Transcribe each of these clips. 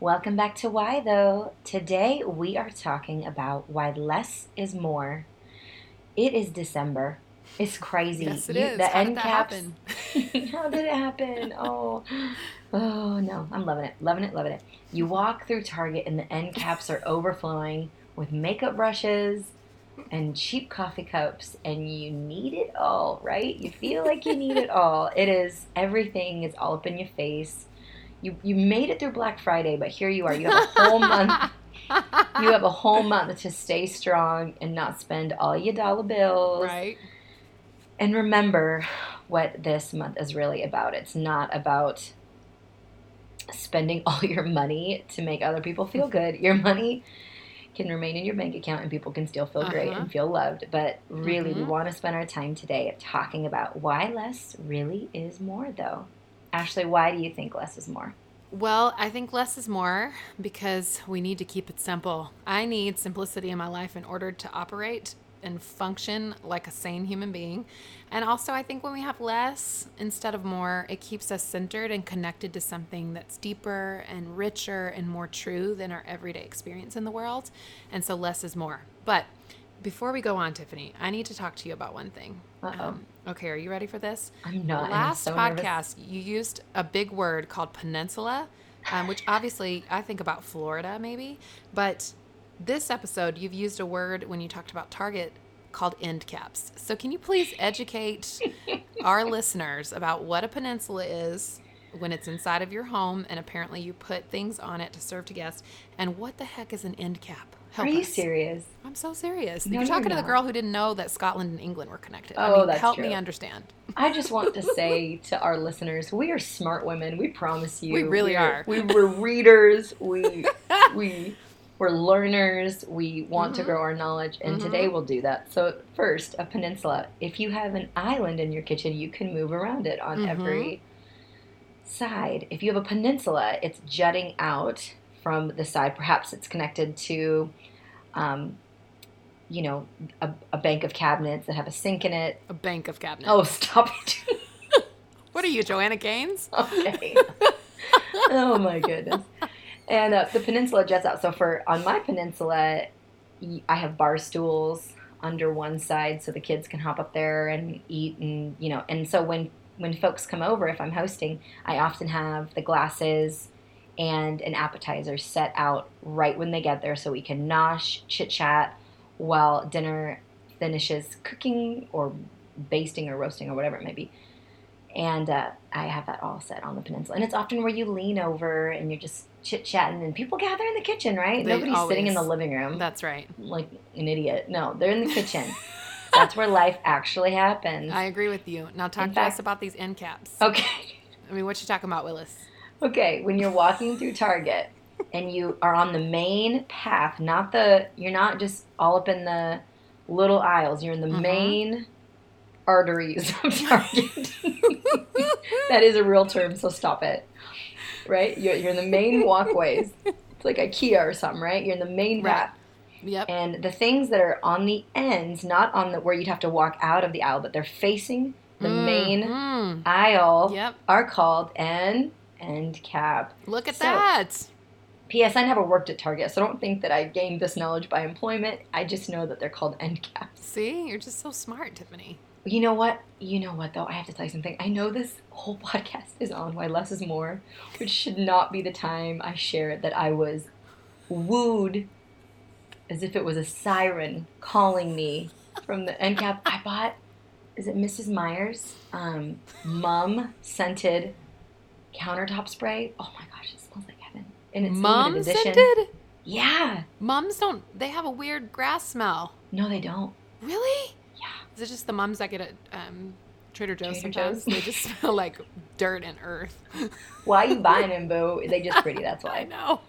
Welcome back to Why Though. Today we are talking about why less is more. It is December. It's crazy. Yes, it You- is. The How did end that caps. happen? How did it happen? Oh, oh no! I'm loving it, loving it, loving it. You walk through Target and the end caps are overflowing with makeup brushes and cheap coffee cups, and you need it all, right? You feel like you need it all. It is everything is all up in your face. You you made it through Black Friday, but here you are. You have a whole month. You have a whole month to stay strong and not spend all your dollar bills. right? And remember what this month is really about. It's not about spending all your money to make other people feel good. Your money can remain in your bank account and people can still feel great Uh-huh. and feel loved. But really, we Mhm. want to spend our time today talking about why less really is more, though. Ashley, why do you think less is more? Well, I think less is more because we need to keep it simple. I need simplicity in my life in order to operate and function like a sane human being. And also, I think when we have less instead of more, it keeps us centered and connected to something that's deeper and richer and more true than our everyday experience in the world. And so, less is more. But before we go on, Tiffany, I need to talk to you about one thing. Uh-oh. okay, are you ready for this? I'm not. and I'm Last so nervous. podcast, you used a big word called peninsula, um, which obviously I think about Florida maybe. But this episode, you've used a word when you talked about Target called end caps. So can you please educate our listeners about what a peninsula is when it's inside of your home and apparently you put things on it to serve to guests? And what the heck is an end cap? Are Help you us. serious? I'm so serious. No, you're you're talking to the girl who didn't know that Scotland and England were connected. I Oh, mean, that's help true. me understand. I just want to say to our listeners, we are smart women. We promise you. We really We're- are. We were readers. We we were learners. We want to Mhm. grow our knowledge, and Mhm. today we'll do that. So first, a peninsula. If you have an island in your kitchen, you can move around it on Mhm. every side. If you have a peninsula, it's jutting out from the side. Perhaps it's connected to. Um, you know, a, a bank of cabinets that have a sink in it. A bank of cabinets. Oh, stop it. What are you, Joanna Gaines? Okay. oh my goodness. And uh, the peninsula jets out. So for on my peninsula, I have bar stools under one side, so the kids can hop up there and eat, and you know. And so when when folks come over, if I'm hosting, I often have the glasses and an appetizer set out right when they get there, so we can nosh, chit chat, while dinner finishes cooking or basting or roasting or whatever it may be and uh, I have that all set on the peninsula. And it's often where you lean over and you're just chit chatting, and people gather in the kitchen, right? They Nobody's sitting in the living room That's right. like an idiot. No, they're in the kitchen. That's where life actually happens. I agree with you. Now talk In to fact- us about these end caps. Okay, I mean, what you talking about, Willis? Okay. When you're walking through Target and you are on the main path, not the you're not just all up in the little aisles. You're in the Mhm. main arteries of Target. that is a real term, so stop it. Right? You're, you're in the main walkways. It's like IKEA or something, right? You're in the main Right. path. Yep. And the things that are on the ends, not on the where you'd have to walk out of the aisle, but they're facing the main Mhm. aisle, Yep. are called end end cap. Look at So- that. P.S. I never worked at Target, so don't think that I gained this knowledge by employment. I just know that they're called end caps. See, you're just so smart, Tiffany. You know what? You know what, though? I have to tell you something. I know this whole podcast is on Why Less is More, which should not be the time I share it that I was wooed as if it was a siren calling me from the end cap. I bought, is it Mrs. Meyer's? Um, mum scented countertop spray. Oh my gosh, it smells like heaven. And it's Mom scented? Yeah. Mums don't, they have a weird grass smell. No, they don't. Really? Yeah. Is it just the mums that get it um, Trader Joe's Trader sometimes. Joe's. They just smell like dirt and earth. Why are you buying them, boo? They just pretty. That's why. I know.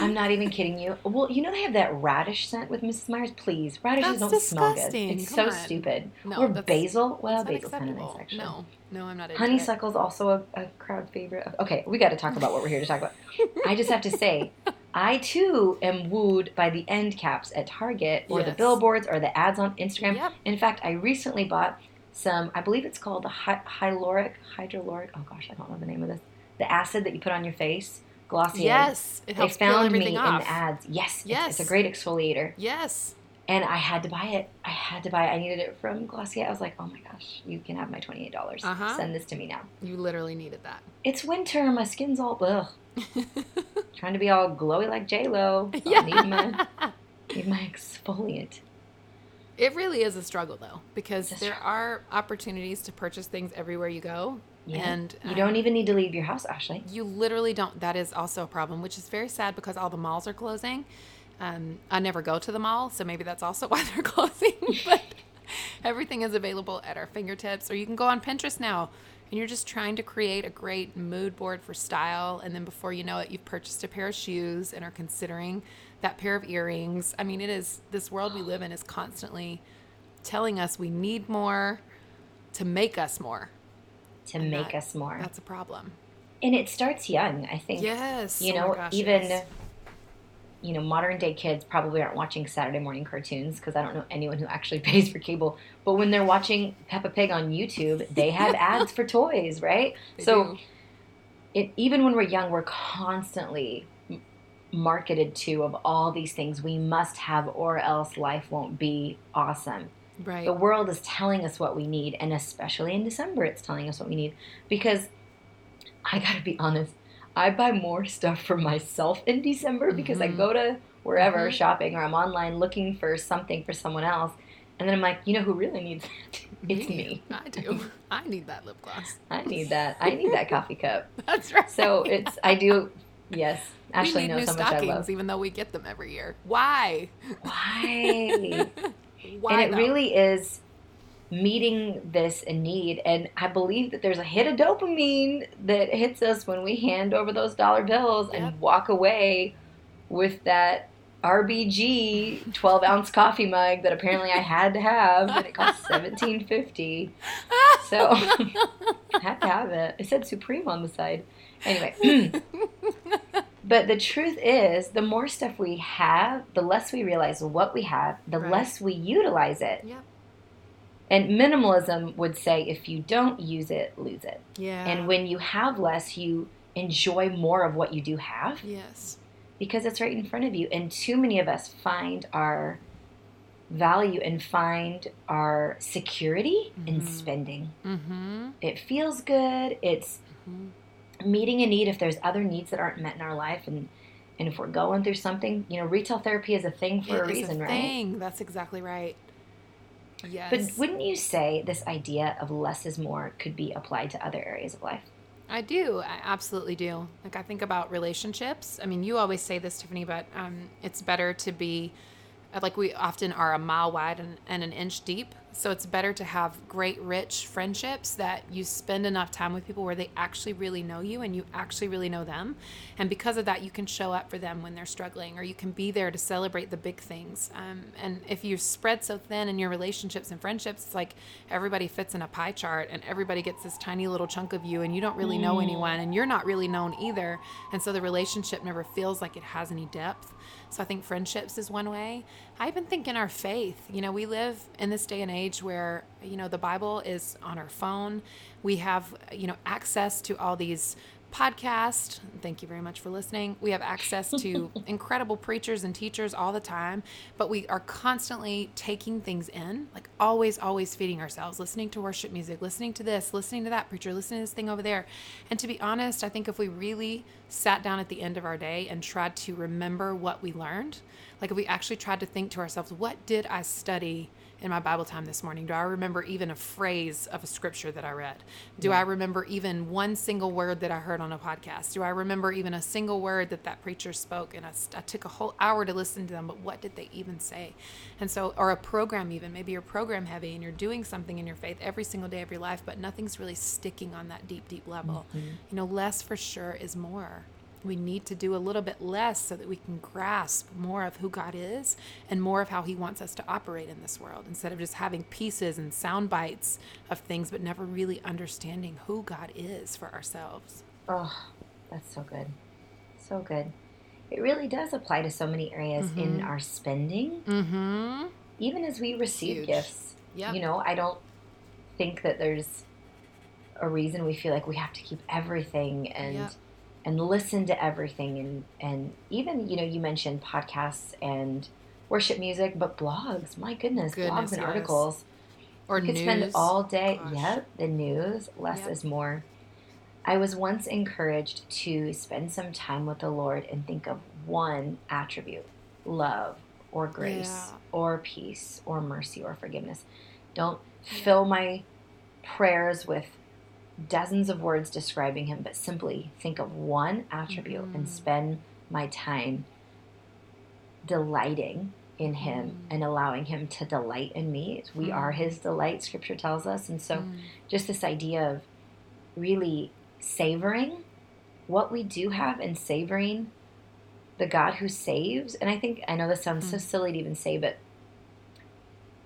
I'm not even kidding you. Well, you know they have that radish scent with Mrs. Meyer's. Please, radishes That's don't smell good. disgusting. It's Come so on. stupid. No, or basil. Well, It's basil's kind of nice actually. No, no, I'm not into it. Also a, a crowd favorite. Okay, we got to talk about what we're here to talk about. I just have to say, I too am wooed by the end caps at Target or the billboards or the ads on Instagram. Yep. In fact, I recently bought some, I believe it's called the hy- hyaluronic, hydroloric, oh gosh, I don't know the name of this. The acid that you put on your face, Glossier. Yes, it They helps peel found me everything in the ads. Yes, Yes. It's, a great exfoliator. Yes. And I had to buy it. I had to buy it. I needed it from Glossier. I was like, oh my gosh, you can have my 28. dollars Uh-huh. Send this to me now. You literally needed that. It's winter. My skin's all ugh. Trying to be all glowy like J Lo. Yeah. Need my need my exfoliant. It really is a struggle though, because there are opportunities to purchase things everywhere you go. Yeah. And you um, don't even need to leave your house, Ashley. You literally don't. That is also a problem, which is very sad because all the malls are closing. Um, I never go to the mall, so maybe that's also why they're closing. but everything is available at our fingertips, or you can go on Pinterest now and you're just trying to create a great mood board for style. And then before you know it, you've purchased a pair of shoes and are considering that pair of earrings. I mean, it is this world we live in is constantly telling us we need more to make us more. To And make that- us more. That's a problem. And it starts young, I think. Yes. You Oh know, gosh, even yes. you know, modern day kids probably aren't watching Saturday morning cartoons because I don't know anyone who actually pays for cable. But when they're watching Peppa Pig on YouTube, they have ads for toys, right? They so do. it even when we're young, we're constantly marketed to of all these things we must have or else life won't be awesome. right. The world is telling us what we need, and especially in December, it's telling us what we need. Because I gotta be honest, I buy more stuff for myself in December because I Mhm. go to wherever Mhm. shopping or I'm online looking for something for someone else, and then I'm like, you know who really needs that? It's me. I do. I need that lip gloss. I need that. I need that coffee cup. That's right. So it's I do. Yes, we Ashley need knows new how much I stockings, love. even though we get them every year. Why? Why? Why? and it though? really is meeting this need and i believe that there's a hit of dopamine that hits us when we hand over those dollar bills Yep. and walk away with that rbg 12 ounce coffee mug that apparently i had to have and it cost 17.50 so i had to have it it said supreme on the side anyway But the truth is, the more stuff we have, the less we realize what we have, the Right. less we utilize it. Yep. And minimalism would say if you don't use it, lose it. yeah. And when you have less, you enjoy more of what you do have yes. because it's right in front of you. And too many of us find our value and find our security in Mhm. spending. Mm-hmm. It feels good. It's hmm meeting a need if there's other needs that aren't met in our life and and if we're going through something you know retail therapy is a thing for a reason right thing. That's exactly right. Yes. but wouldn't you say this idea of less is more could be applied to other areas of life I do. I absolutely do. Like I think about relationships. I mean, you always say this, Tiffany, but um, it's better to be like we often are a mile wide and, and an inch deep. So it's better to have great, rich friendships that you spend enough time with people where they actually really know you and you actually really know them. And because of that, you can show up for them when they're struggling or you can be there to celebrate the big things. Um, and if you spread so thin in your relationships and friendships, it's like everybody fits in a pie chart and everybody gets this tiny little chunk of you and you don't really know anyone and you're not really known either. And so the relationship never feels like it has any depth. So I think friendships is one way. I even think in our faith, you know, we live in this day and age where, you know, the Bible is on our phone. We have, you know, access to all these podcasts. Thank you very much for listening. We have access to incredible preachers and teachers all the time, but we are constantly taking things in, like always, always feeding ourselves, listening to worship music, listening to this, listening to that preacher, listening to this thing over there. And to be honest, I think if we really sat down at the end of our day and tried to remember what we learned, like if we actually tried to think to ourselves, what did I study in my Bible time this morning? Do I remember even a phrase of a scripture that I read? Do yeah. I remember even one single word that I heard on a podcast? Do I remember even a single word that that preacher spoke? And I, I took a whole hour to listen to them, but what did they even say? And so, or a program, even maybe you're program heavy and you're doing something in your faith every single day of your life, but nothing's really sticking on that deep, deep level. Mm-hmm. You know, less for sure is more we need to do a little bit less so that we can grasp more of who God is and more of how He wants us to operate in this world instead of just having pieces and sound bites of things, but never really understanding who God is for ourselves. Oh, that's so good. So good. It really does apply to so many areas mm-hmm. in our spending. Mm-hmm. Even as we receive Huge. gifts. Yep. You know, I don't think that there's a reason we feel like we have to keep everything and. Yep and listen to everything and and even you know you mentioned podcasts and worship music but blogs my goodness, goodness blogs and yes. articles or you could news. spend all day Gosh. yep the news less yep. is more i was once encouraged to spend some time with the lord and think of one attribute love or grace yeah. or peace or mercy or forgiveness don't yeah. fill my prayers with dozens of words describing him, but simply think of one attribute mm-hmm. and spend my time delighting in him mm. and allowing him to delight in me. We mm. are his delight, scripture tells us. And so, mm. just this idea of really savoring what we do have and savoring the God who saves. And I think, I know this sounds so mm. silly to even say, but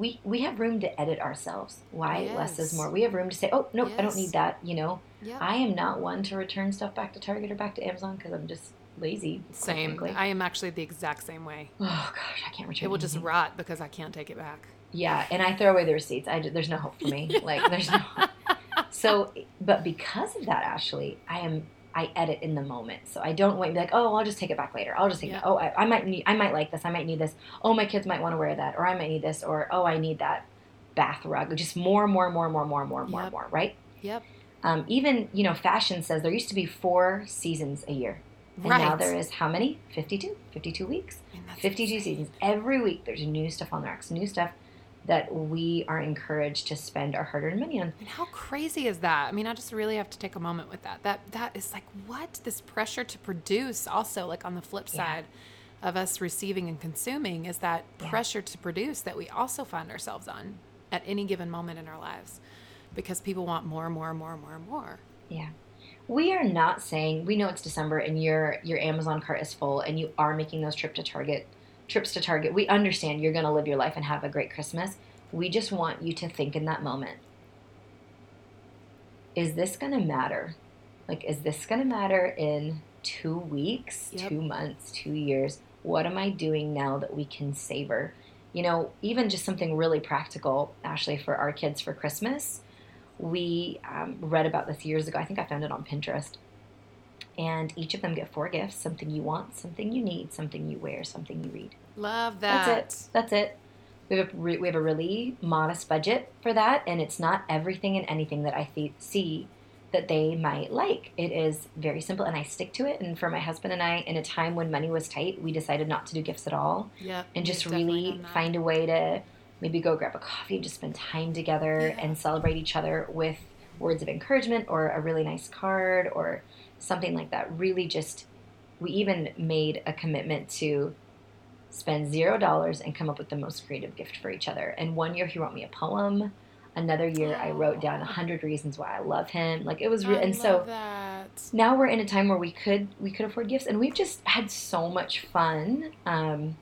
we we have room to edit ourselves. Why yes. less is more? We have room to say, oh no, yes. I don't need that. You know, yep. I am not one to return stuff back to Target or back to Amazon because I'm just lazy. Same. I am actually the exact same way. Oh gosh, I can't return. It will anything. just rot because I can't take it back. Yeah, and I throw away the receipts. I there's no hope for me. yeah. Like there's no. so, but because of that, Ashley, I am I edit in the moment. So I don't wait and be like, oh, I'll just take it back later. I'll just take yeah. it. Oh, I, I, might need, I might like this. I might need this. Oh, my kids might want to wear that, or I might need this, or oh, I need that bath rug. Just more, more, more, more, more, more, more, yep. more. Right? Yep. Um, even you know, fashion says there used to be four seasons a year. And right. now there is how many? 52. 52 weeks. 52 insane. seasons. Every week there's new stuff on the racks, new stuff that we are encouraged to spend our hard-earned money on. And how crazy is that? I mean, I just really have to take a moment with that. That that is like what this pressure to produce. Also, like on the flip side yeah. of us receiving and consuming, is that yeah. pressure to produce that we also find ourselves on at any given moment in our lives, because people want more and more and more and more and more. Yeah. We are not saying we know it's December and your your Amazon cart is full and you are making those trip to Target trips to Target. We understand you're going to live your life and have a great Christmas. We just want you to think in that moment is this going to matter? Like, is this going to matter in two weeks, yep. two months, two years? What am I doing now that we can savor? You know, even just something really practical, Ashley, for our kids for Christmas. We um, read about this years ago. I think I found it on Pinterest and each of them get four gifts something you want, something you need, something you wear, something you read. Love that. That's it. That's it. We have, a, we have a really modest budget for that, and it's not everything and anything that I th- see that they might like. It is very simple, and I stick to it. And for my husband and I, in a time when money was tight, we decided not to do gifts at all. Yeah. And just really find a way to maybe go grab a coffee, and just spend time together, yeah. and celebrate each other with words of encouragement or a really nice card or something like that. Really, just we even made a commitment to spend zero dollars and come up with the most creative gift for each other. And one year he wrote me a poem. Another year I wrote down a hundred reasons why I love him. Like it was, re- and so that. now we're in a time where we could we could afford gifts, and we've just had so much fun. Um,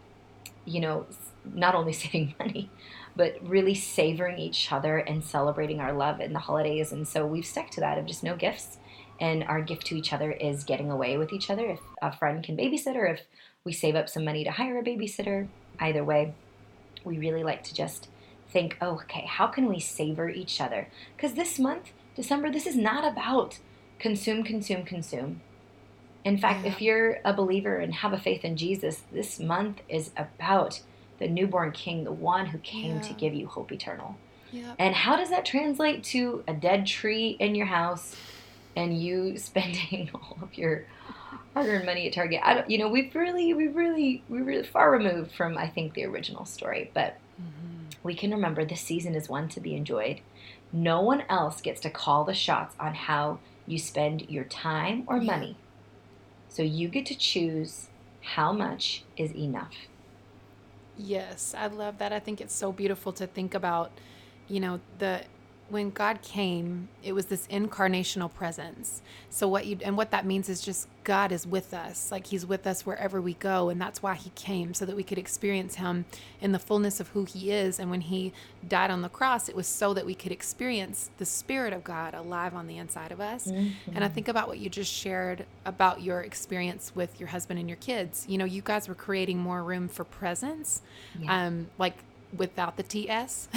you know, not only saving money, but really savoring each other and celebrating our love in the holidays. And so we've stuck to that of just no gifts and our gift to each other is getting away with each other. If a friend can babysit, or if we save up some money to hire a babysitter, either way, we really like to just think, oh, okay, how can we savor each other? Because this month, December, this is not about consume, consume, consume. In fact, if you're a believer and have a faith in Jesus, this month is about the newborn king, the one who came yeah. to give you hope eternal. Yeah. And how does that translate to a dead tree in your house and you spending all of your hard-earned money at Target. I don't, you know, we've really, we've really, we're really far removed from, I think, the original story. But mm-hmm. we can remember this season is one to be enjoyed. No one else gets to call the shots on how you spend your time or Yeah. money. So you get to choose how much is enough. Yes, I love that. I think it's so beautiful to think about, you know, the when God came, it was this incarnational presence. So what you and what that means is just God is with us. Like he's with us wherever we go and that's why he came so that we could experience him in the fullness of who he is and when he died on the cross, it was so that we could experience the spirit of God alive on the inside of us. And I think about what you just shared about your experience with your husband and your kids. You know, you guys were creating more room for presence, Yeah. um, like without the TS,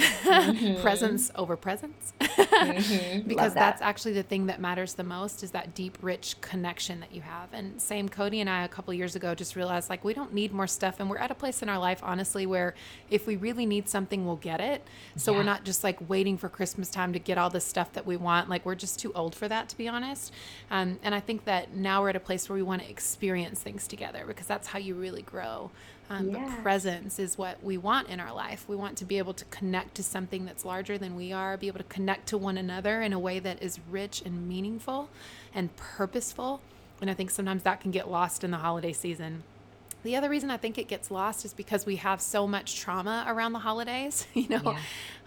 presence over presence. Mhm. because that. that's actually the thing that matters the most is that deep rich connection that you have. And same cody and i a couple years ago just realized like we don't need more stuff and we're at a place in our life honestly where if we really need something we'll get it. So we're not just like waiting for christmas time to get all the stuff that we want. Like we're just too old for that to be honest. Um, and i think that now we're at a place where we want to experience things together because that's how you really grow um, Yes. but presence is what we want in our life. We want to be able to connect to something that's larger than we are, be able to connect to one another in a way that is rich and meaningful and purposeful. And I think sometimes that can get lost in the holiday season. The other reason I think it gets lost is because we have so much trauma around the holidays. You know, Yeah.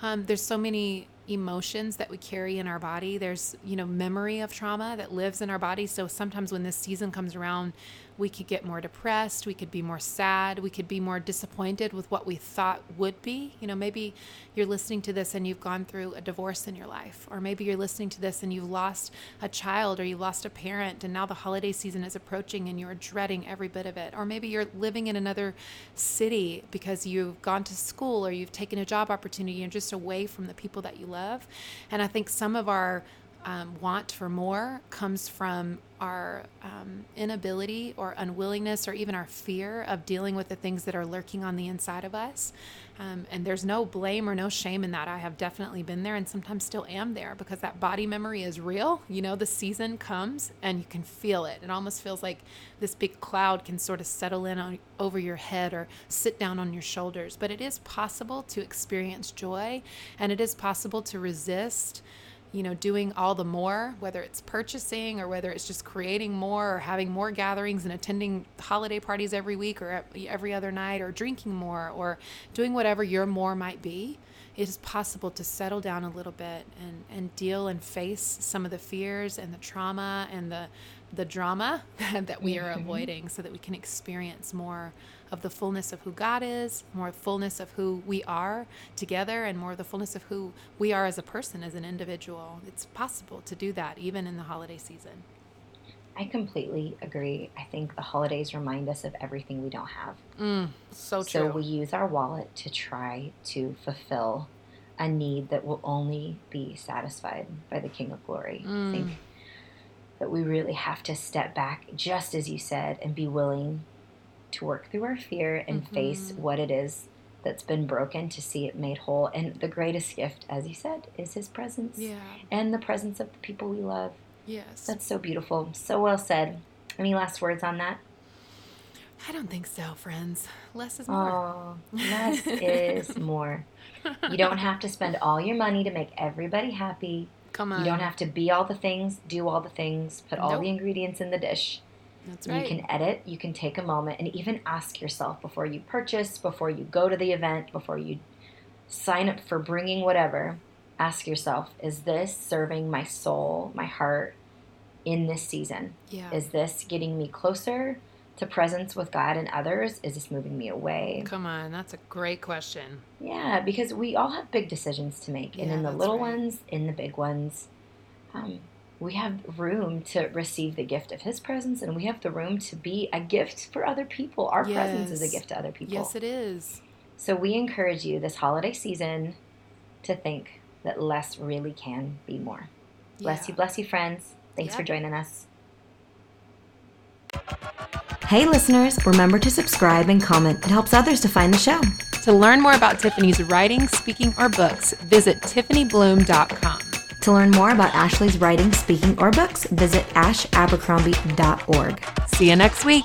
um, there's so many emotions that we carry in our body. There's, you know, memory of trauma that lives in our body. So sometimes when this season comes around, we could get more depressed. We could be more sad. We could be more disappointed with what we thought would be. You know, maybe you're listening to this and you've gone through a divorce in your life, or maybe you're listening to this and you've lost a child or you lost a parent, and now the holiday season is approaching and you're dreading every bit of it. Or maybe you're living in another city because you've gone to school or you've taken a job opportunity and just away from the people that you love. And I think some of our um, want for more comes from our um, inability or unwillingness or even our fear of dealing with the things that are lurking on the inside of us. Um, and there's no blame or no shame in that. I have definitely been there and sometimes still am there because that body memory is real. You know, the season comes and you can feel it. It almost feels like this big cloud can sort of settle in on, over your head or sit down on your shoulders. But it is possible to experience joy and it is possible to resist you know, doing all the more, whether it's purchasing or whether it's just creating more or having more gatherings and attending holiday parties every week or every other night or drinking more or doing whatever your more might be, it is possible to settle down a little bit and, and deal and face some of the fears and the trauma and the the drama that we are Mhm. avoiding so that we can experience more of the fullness of who God is, more fullness of who we are together, and more the fullness of who we are as a person, as an individual. It's possible to do that even in the holiday season. I completely agree. I think the holidays remind us of everything we don't have. Mm, so true. So we use our wallet to try to fulfill a need that will only be satisfied by the King of Glory. I Mm. think that we really have to step back, just as you said, and be willing to work through our fear and face Mhm. what it is that's been broken to see it made whole. And the greatest gift, as you said, is His presence yeah. and the presence of the people we love. Yes. That's so beautiful. So well said. Any last words on that? I don't think so, friends. Less is more. Oh, less is more. You don't have to spend all your money to make everybody happy. Come on. You don't have to be all the things, do all the things, put all Nope. the ingredients in the dish. That's right. You can edit, you can take a moment and even ask yourself before you purchase, before you go to the event, before you sign up for bringing whatever, ask yourself, is this serving my soul, my heart in this season? yeah. Is this getting me closer to presence with God and others? Is this moving me away? Come on. That's a great question. Yeah, because we all have big decisions to make, and Yeah, in the little right. ones, in the big ones, um, we have room to receive the gift of His presence, and we have the room to be a gift for other people. Our presence is a gift to other people. Yes, it is. so we encourage you this holiday season to think that less really can be more. Bless Yeah. you, bless you, friends. Thanks Yeah. for joining us. Hey, listeners, remember to subscribe and comment. It helps others to find the show. To learn more about Tiffany's writing, speaking, or books, visit tiffanybluhm.com. To learn more about Ashley's writing, speaking, or books, visit ashabercrombie.org. See you next week.